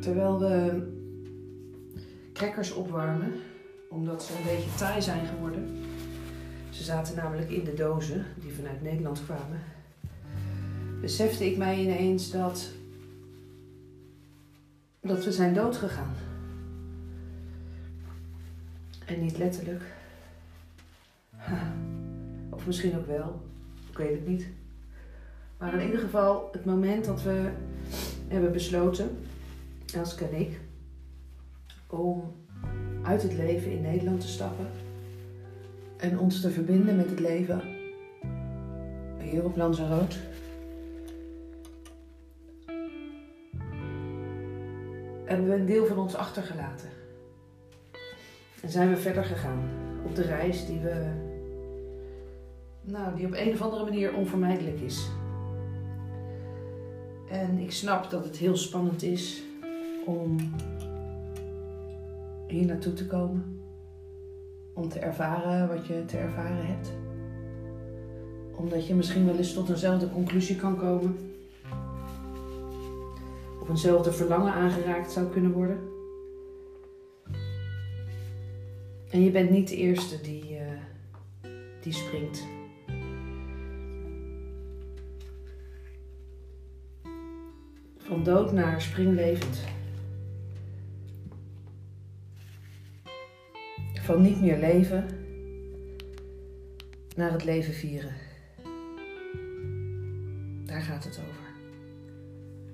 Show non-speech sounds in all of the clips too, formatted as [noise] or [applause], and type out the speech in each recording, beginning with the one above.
terwijl we crackers opwarmen, omdat ze een beetje taai zijn geworden. Ze zaten namelijk in de dozen die vanuit Nederland kwamen. Besefte ik mij ineens dat, dat we zijn doodgegaan. En niet letterlijk. [laughs] Of misschien ook wel. Ik weet het niet. Maar in ieder geval, het moment dat we hebben besloten, Elske en ik, om uit het leven in Nederland te stappen en ons te verbinden met het leven hier op Lanzarote. Hebben we een deel van ons achtergelaten. En zijn we verder gegaan op de reis die we, nou, die op een of andere manier onvermijdelijk is. En ik snap dat het heel spannend is om hier naartoe te komen. Om te ervaren wat je te ervaren hebt. Omdat je misschien wel eens tot eenzelfde conclusie kan komen. Of eenzelfde verlangen aangeraakt zou kunnen worden. En je bent niet de eerste die, uh, die springt. Van dood naar springlevend. Van niet meer leven naar het leven vieren. Daar gaat het over.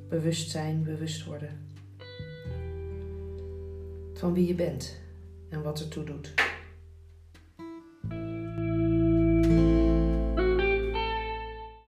Bewustzijn, bewust worden. Van wie je bent en wat ertoe doet.